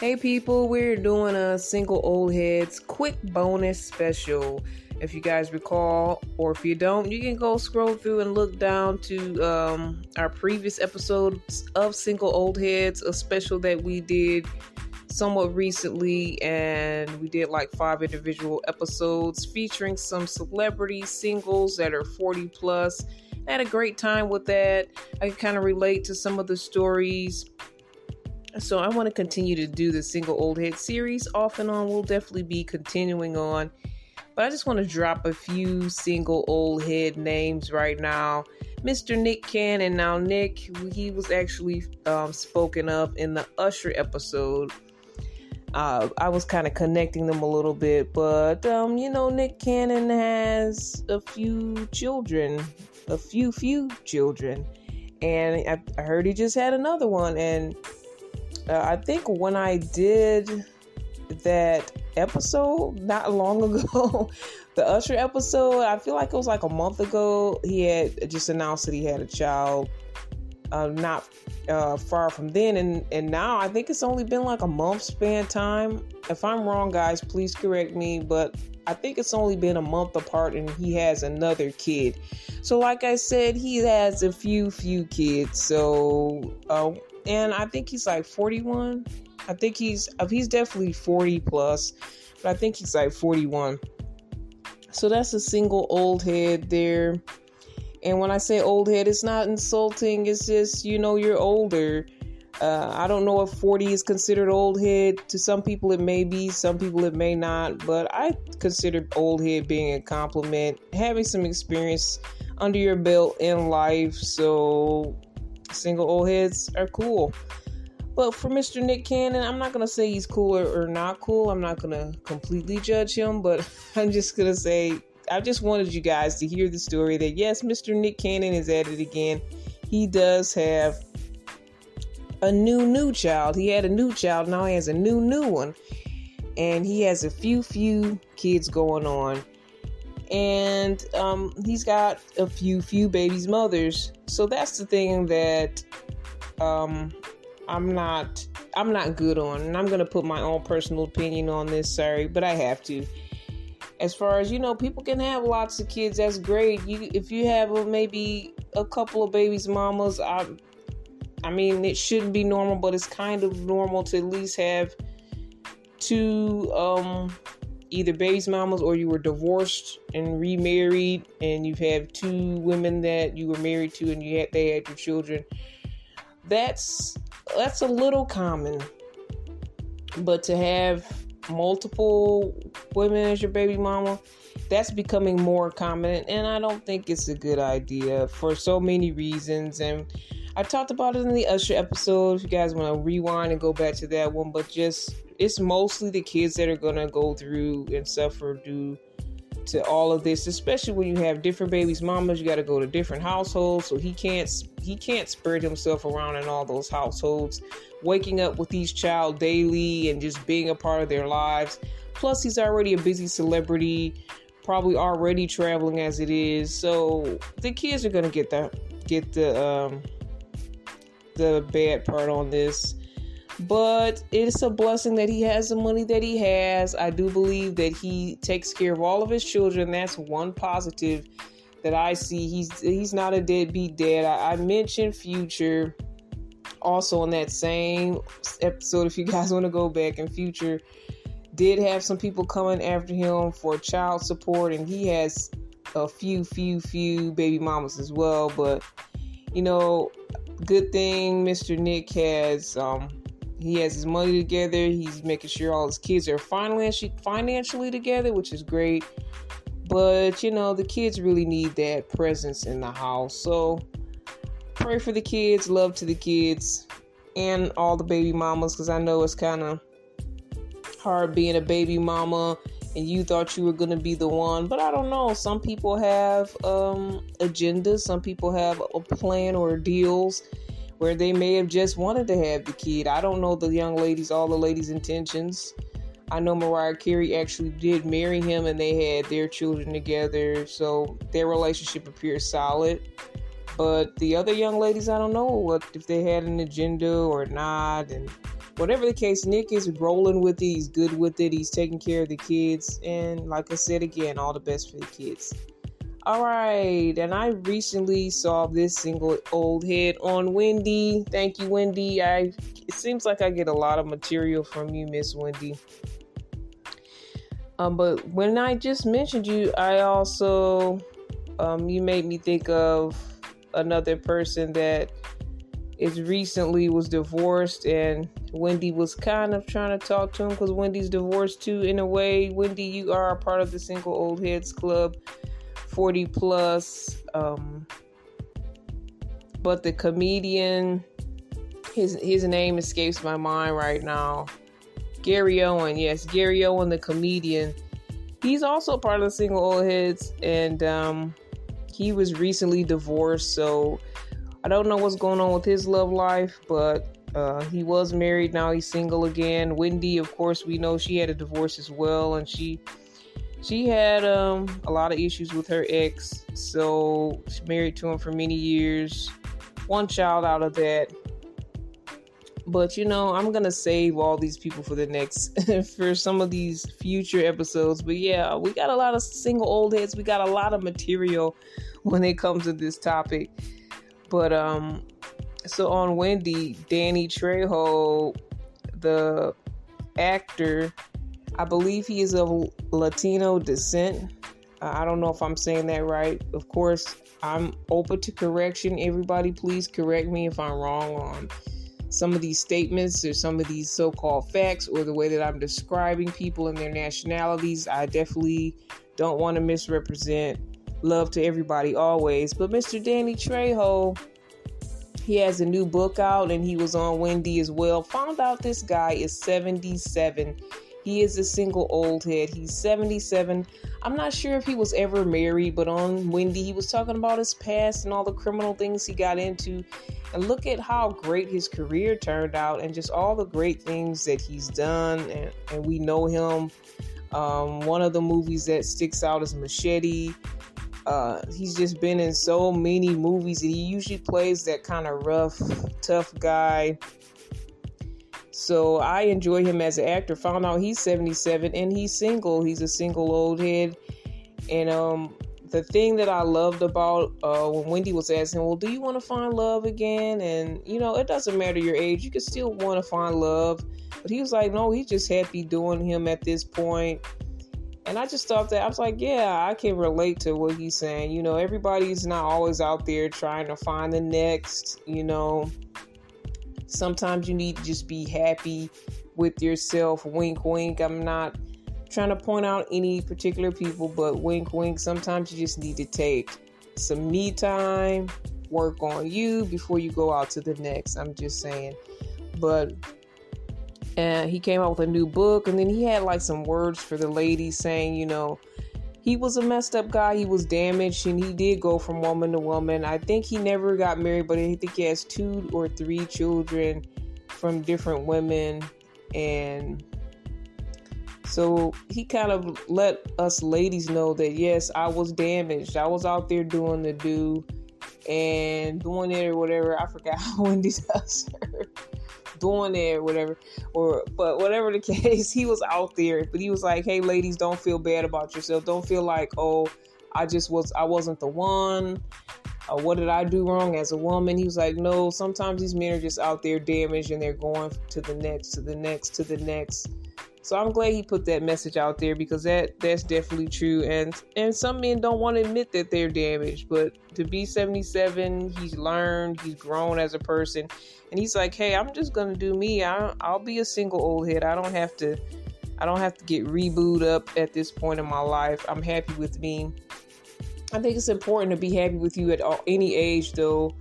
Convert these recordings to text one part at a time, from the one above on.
Hey people, we're doing a single old heads quick bonus special. If you guys recall, or if you don't, you can go scroll through and look down to um, our previous episodes of Single Old Heads, a special that we did somewhat recently, and we did like five individual episodes featuring some celebrity singles that are 40 plus. I had a great time with that. I kind of relate to some of the stories so I want to continue to do the single old head series off and on. We'll definitely be continuing on. But I just want to drop a few single old head names right now. Mr. Nick Cannon. Now, Nick, he was actually um, spoken of in the Usher episode. Uh, I was kind of connecting them a little bit, but um, you know, Nick Cannon has a few children, a few few children, and I, I heard he just had another one, and uh, I think when I did that episode not long ago, the Usher episode, I feel like it was like a month ago, he had just announced that he had a child. Uh, not uh, far from then, and and now I think it's only been like a month span time. If I'm wrong, guys, please correct me. But I think it's only been a month apart, and he has another kid. So, like I said, he has a few few kids. So, uh, and I think he's like 41. I think he's uh, he's definitely 40 plus, but I think he's like 41. So that's a single old head there. And when I say old head, it's not insulting. It's just you know you're older. Uh, I don't know if 40 is considered old head. To some people, it may be. Some people, it may not. But I consider old head being a compliment. Having some experience under your belt in life. So single old heads are cool. But for Mr. Nick Cannon, I'm not gonna say he's cool or, or not cool. I'm not gonna completely judge him, but I'm just gonna say I just wanted you guys to hear the story that yes, Mr. Nick Cannon is at it again. He does have a new new child. He had a new child, now he has a new new one. And he has a few few kids going on and um, he's got a few few babies mothers. So that's the thing that um, i'm not i'm not good on. And i'm gonna put my own personal opinion on this sorry but i have to. As far as you know people can have lots of kids that's great. You if you have a, maybe a couple of babies mamas i i mean it shouldn't be normal but it's kind of normal to at least have two um either baby's mamas or you were divorced and remarried and you've had two women that you were married to and you had they had your children. That's that's a little common. But to have multiple women as your baby mama that's becoming more common. And i don't think it's a good idea for so many reasons. And i talked about it in the usher episode if you guys want to rewind and go back to that one but just it's mostly the kids that are gonna go through and suffer due to all of this, especially when you have different babies' mamas. You got to go to different households, so he can't he can't spread himself around in all those households. Waking up with each child daily and just being a part of their lives. Plus, he's already a busy celebrity, probably already traveling as it is. So the kids are gonna get the get the um, the bad part on this but it's a blessing that he has the money that he has. I do believe that he takes care of all of his children. That's one positive that I see. He's he's not a deadbeat dad. I, I mentioned Future also in that same episode. If you guys want to go back in Future, did have some people coming after him for child support, and he has a few, few, few baby mamas as well. But you know, good thing Mr. Nick has um, he has his money together. He's making sure all his kids are financially financially together, which is great. But you know, the kids really need that presence in the house. So pray for the kids, love to the kids, and all the baby mamas, because I know it's kind of hard being a baby mama and you thought you were going to be the one but i don't know some people have um agendas some people have a plan or deals where they may have just wanted to have the kid. I don't know the young ladies, all the ladies' intentions. I know Mariah Carey actually did marry him and they had their children together, so their relationship appears solid. But the other young ladies, I don't know what if they had an agenda or not, and whatever the case, Nick is rolling with it. He's good with it. He's taking care of the kids. And like I said again, all the best for the kids. All right, and I recently saw this single "Old Head" on Wendy. Thank you, Wendy. I it seems like I get a lot of material from you, Miss Wendy. Um, but when I just mentioned you, I also um, you made me think of another person that is recently was divorced and Wendy was kind of trying to talk to him because Wendy's divorced too in a way. Wendy, you are a part of the single old heads club. 40 plus. Um, but the comedian, his his name escapes my mind right now. Gary Owen, yes, Gary Owen, the comedian. He's also part of the single old heads, and um, he was recently divorced. So I don't know what's going on with his love life, but uh, he was married. Now he's single again. Wendy, of course, we know she had a divorce as well, and she she had um, a lot of issues with her ex, so she married to him for many years. One child out of that. But you know, I'm gonna save all these people for the next for some of these future episodes. But yeah, we got a lot of single old heads. We got a lot of material when it comes to this topic. But um, so on Wendy, Danny Trejo, the actor I believe he is of Latino descent. Uh, I don't know if I'm saying that right. Of course, I'm open to correction. Everybody, please correct me if I'm wrong on some of these statements or some of these so called facts or the way that I'm describing people and their nationalities. I definitely don't want to misrepresent. Love to everybody always. But Mr. Danny Trejo, he has a new book out and he was on Wendy as well. Found out this guy is 77 he is a single old head. He's 77. I'm not sure if he was ever married, but on Wendy, he was talking about his past and all the criminal things he got into. And look at how great his career turned out and just all the great things that he's done. And, and we know him. Um, one of the movies that sticks out is Machete. Uh, he's just been in so many movies and he usually plays that kind of rough, tough guy so I enjoy him as an actor. Found out he's 77 and he's single. He's a single old head. And um, the thing that I loved about uh, when Wendy was asking, well, do you want to find love again? And you know, it doesn't matter your age; you can still want to find love. But he was like, no, he's just happy doing him at this point. And I just thought that I was like, yeah, I can relate to what he's saying. You know, everybody's not always out there trying to find the next, you know, Sometimes you need to just be happy with yourself. Wink, wink. I'm not trying to point out any particular people, but wink, wink. Sometimes you just need to take some me time, work on you before you go out to the next. I'm just saying. But and he came out with a new book, and then he had like some words for the ladies saying, you know, he was a messed up guy. He was damaged and he did go from woman to woman. I think he never got married, but I think he has two or three children from different women. And so he kind of let us ladies know that yes, I was damaged. I was out there doing the do and doing it or whatever. I forgot how Wendy does her doing it or whatever or but whatever the case he was out there but he was like hey ladies don't feel bad about yourself. Don't feel like oh i just was i wasn't the one uh, what did i do wrong as a woman? He was like no sometimes these men are just out there damaged and they're going to the next to the next to the next so I'm glad he put that message out there because that that's definitely true. And and some men don't want to admit that they're damaged, but to be 77, he's learned, he's grown as a person, and he's like, hey, I'm just gonna do me. I I'll be a single old head. I don't have to. I don't have to get rebooed up at this point in my life. I'm happy with me. I think it's important to be happy with you at all, any age, though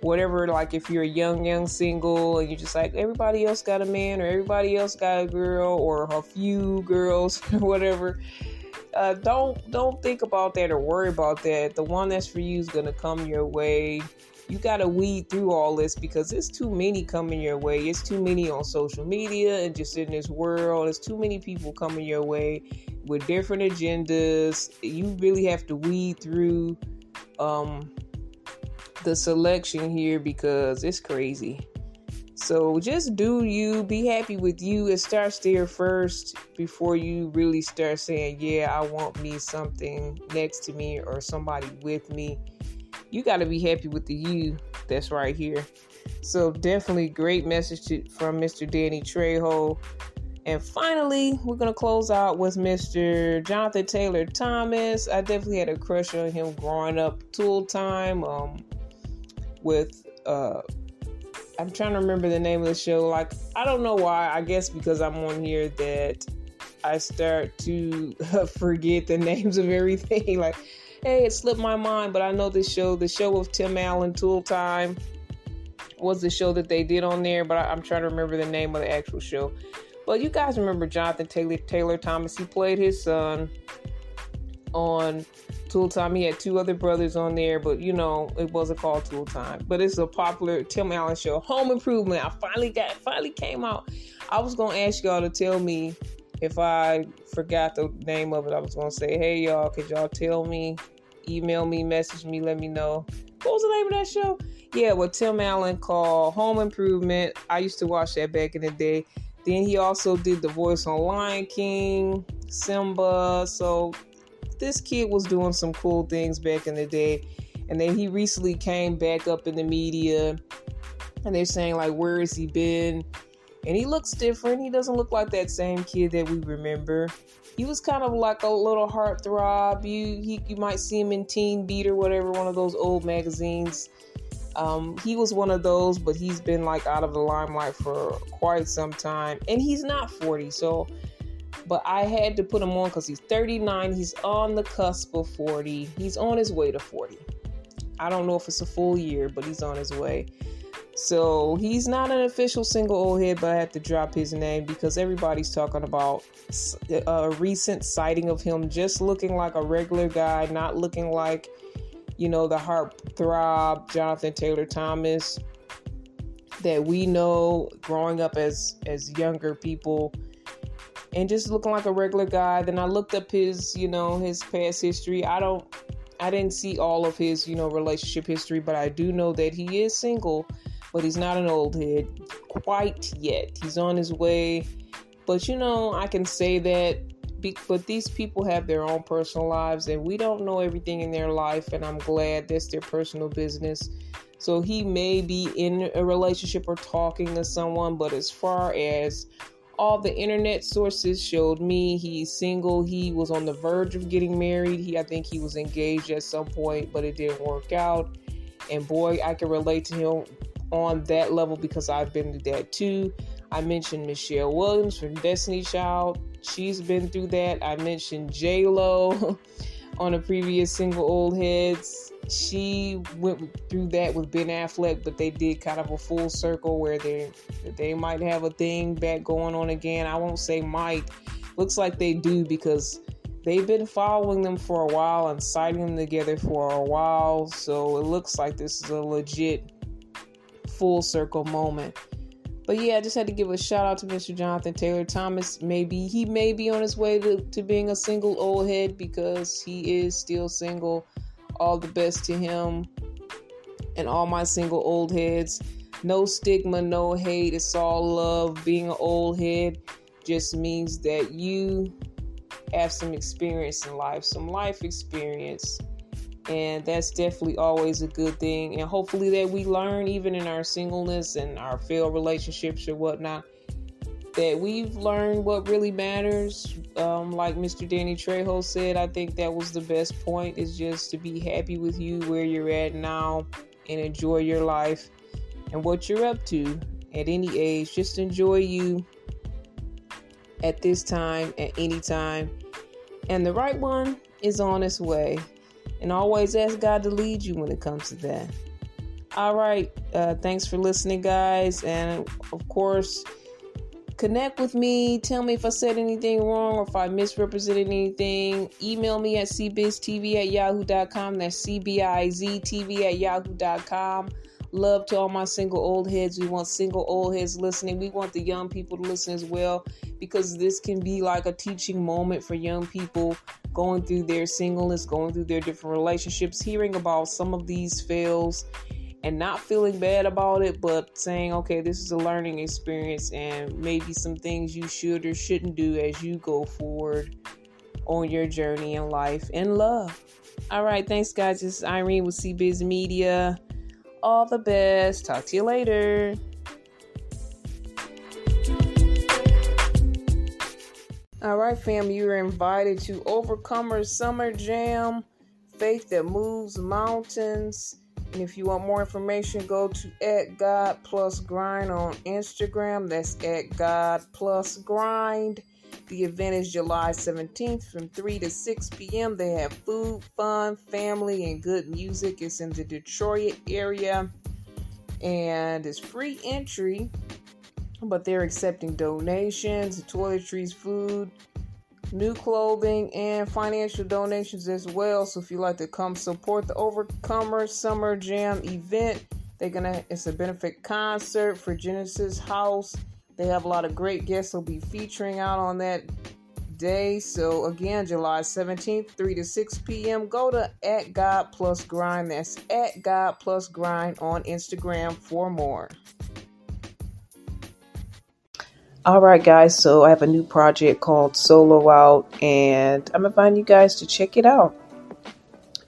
whatever like if you're a young young single and you're just like everybody else got a man or everybody else got a girl or a few girls or whatever uh, don't don't think about that or worry about that. The one that's for you is gonna come your way. You gotta weed through all this because it's too many coming your way. It's too many on social media and just in this world. There's too many people coming your way with different agendas. You really have to weed through um the selection here because it's crazy. So just do you, be happy with you. It starts there first before you really start saying, Yeah, I want me something next to me or somebody with me. You got to be happy with the you that's right here. So definitely great message to, from Mr. Danny Trejo. And finally, we're gonna close out with Mr. Jonathan Taylor Thomas. I definitely had a crush on him growing up. Tool Time, um, with uh, I'm trying to remember the name of the show. Like I don't know why. I guess because I'm on here that I start to forget the names of everything. like, hey, it slipped my mind, but I know this show, the show of Tim Allen, Tool Time, was the show that they did on there. But I, am trying to remember the name of the actual show. But you guys remember Jonathan Taylor, Taylor Thomas? He played his son on Tool Time. He had two other brothers on there, but you know it wasn't called Tool Time. But it's a popular Tim Allen show. Home Improvement. I finally got finally came out. I was gonna ask y'all to tell me if I forgot the name of it. I was gonna say, hey y'all, could y'all tell me? Email me, message me, let me know. What was the name of that show? Yeah, what Tim Allen called Home Improvement. I used to watch that back in the day. Then he also did the voice on Lion King, Simba. So this kid was doing some cool things back in the day. And then he recently came back up in the media and they're saying, like, where has he been? And he looks different. He doesn't look like that same kid that we remember. He was kind of like a little heartthrob. You he, you might see him in Teen Beat or whatever, one of those old magazines. Um, he was one of those, but he's been like out of the limelight for quite some time, and he's not 40. So, but I had to put him on because he's 39. He's on the cusp of 40. He's on his way to 40. I don't know if it's a full year, but he's on his way. So he's not an official single old head, but I have to drop his name because everybody's talking about uh, a recent sighting of him just looking like a regular guy, not looking like you know, the heartthrob Jonathan Taylor Thomas that we know growing up as as younger people and just looking like a regular guy. Then I looked up his, you know, his past history. I don't I didn't see all of his, you know, relationship history, but I do know that he is single, but he's not an old head quite yet. He's on his way. But you know, I can say that but these people have their own personal lives and we don't know everything in their life and i'm glad that's their personal business so he may be in a relationship or talking to someone but as far as all the internet sources showed me he's single he was on the verge of getting married he i think he was engaged at some point but it didn't work out. And boy i can relate to him on that level because i've been to that too. I mentioned michelle williams from destiny child. She's been through that. I mentioned J Lo on a previous single Old Heads. She went through that with Ben Affleck, but they did kind of a full circle where they they might have a thing back going on again. I won't say might. Looks like they do because they've been following them for a while and sighting them together for a while. So it looks like this is a legit full circle moment. But yeah, I just had to give a shout out to Mr. Jonathan Taylor Thomas. Maybe he may be on his way to, to being a single old head because he is still single. All the best to him and all my single old heads. No stigma, no hate. It's all love. Being an old head just means that you have some experience in life, some life experience and that's definitely always a good thing. And hopefully that we learn even in our singleness and our failed relationships or whatnot that we've learned what really matters. Um, like mr danny trejo said i think that was the best point is just to be happy with you where you're at now and enjoy your life and what you're up to at any age. Just enjoy you at this time at any time. And the right one is on its way and always ask God to lead you when it comes to that. All right. Uh, thanks for listening, guys. And of course, connect with me. Tell me if I said anything wrong or if I misrepresented anything. Email me at cbiztv at yahoo.com. That's cbiztv at yahoo.com. Love to all my single old heads. We want single old heads listening. We want the young people to listen as well because this can be like a teaching moment for young people going through their singleness, going through their different relationships, hearing about some of these fails and not feeling bad about it, but saying, okay, this is a learning experience and maybe some things you should or shouldn't do as you go forward on your journey in life and love. All right, thanks, guys. This is Irene with CBiz Media. All the best. Talk to you later. All right, fam, you're invited to Overcomer Summer Jam, Faith That Moves Mountains. And if you want more information, go to at God Plus Grind on Instagram. That's at God Plus Grind. The event is July 17th from 3 to 6 p.m. They have food, fun, family, and good music. It's in the Detroit area and it's free entry, but they're accepting donations, toiletries, food, new clothing, and financial donations as well. So if you'd like to come support the Overcomer Summer Jam event, they're gonna it's a benefit concert for Genesis House. They have a lot of great guests will be featuring out on that day. So again, July 17th, 3 to 6 p.m. Go to at God Plus Grind. That's at God Plus Grind on Instagram for more. All right, guys. So I have a new project called Solo Out, and I'm inviting you guys to check it out.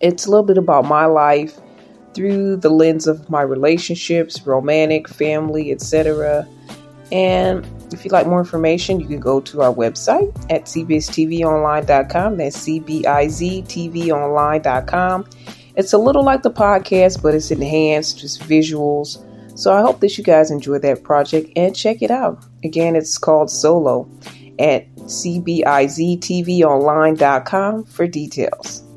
It's a little bit about my life through the lens of my relationships, romantic, family, etc. And if you'd like more information, you can go to our website at cbiztvonline.com. That's C-B-I-Z-T-V-online.com. It's a little like the podcast, but it's enhanced, just visuals. So I hope that you guys enjoy that project and check it out. Again, it's called Solo at cbiztvonline.com for details.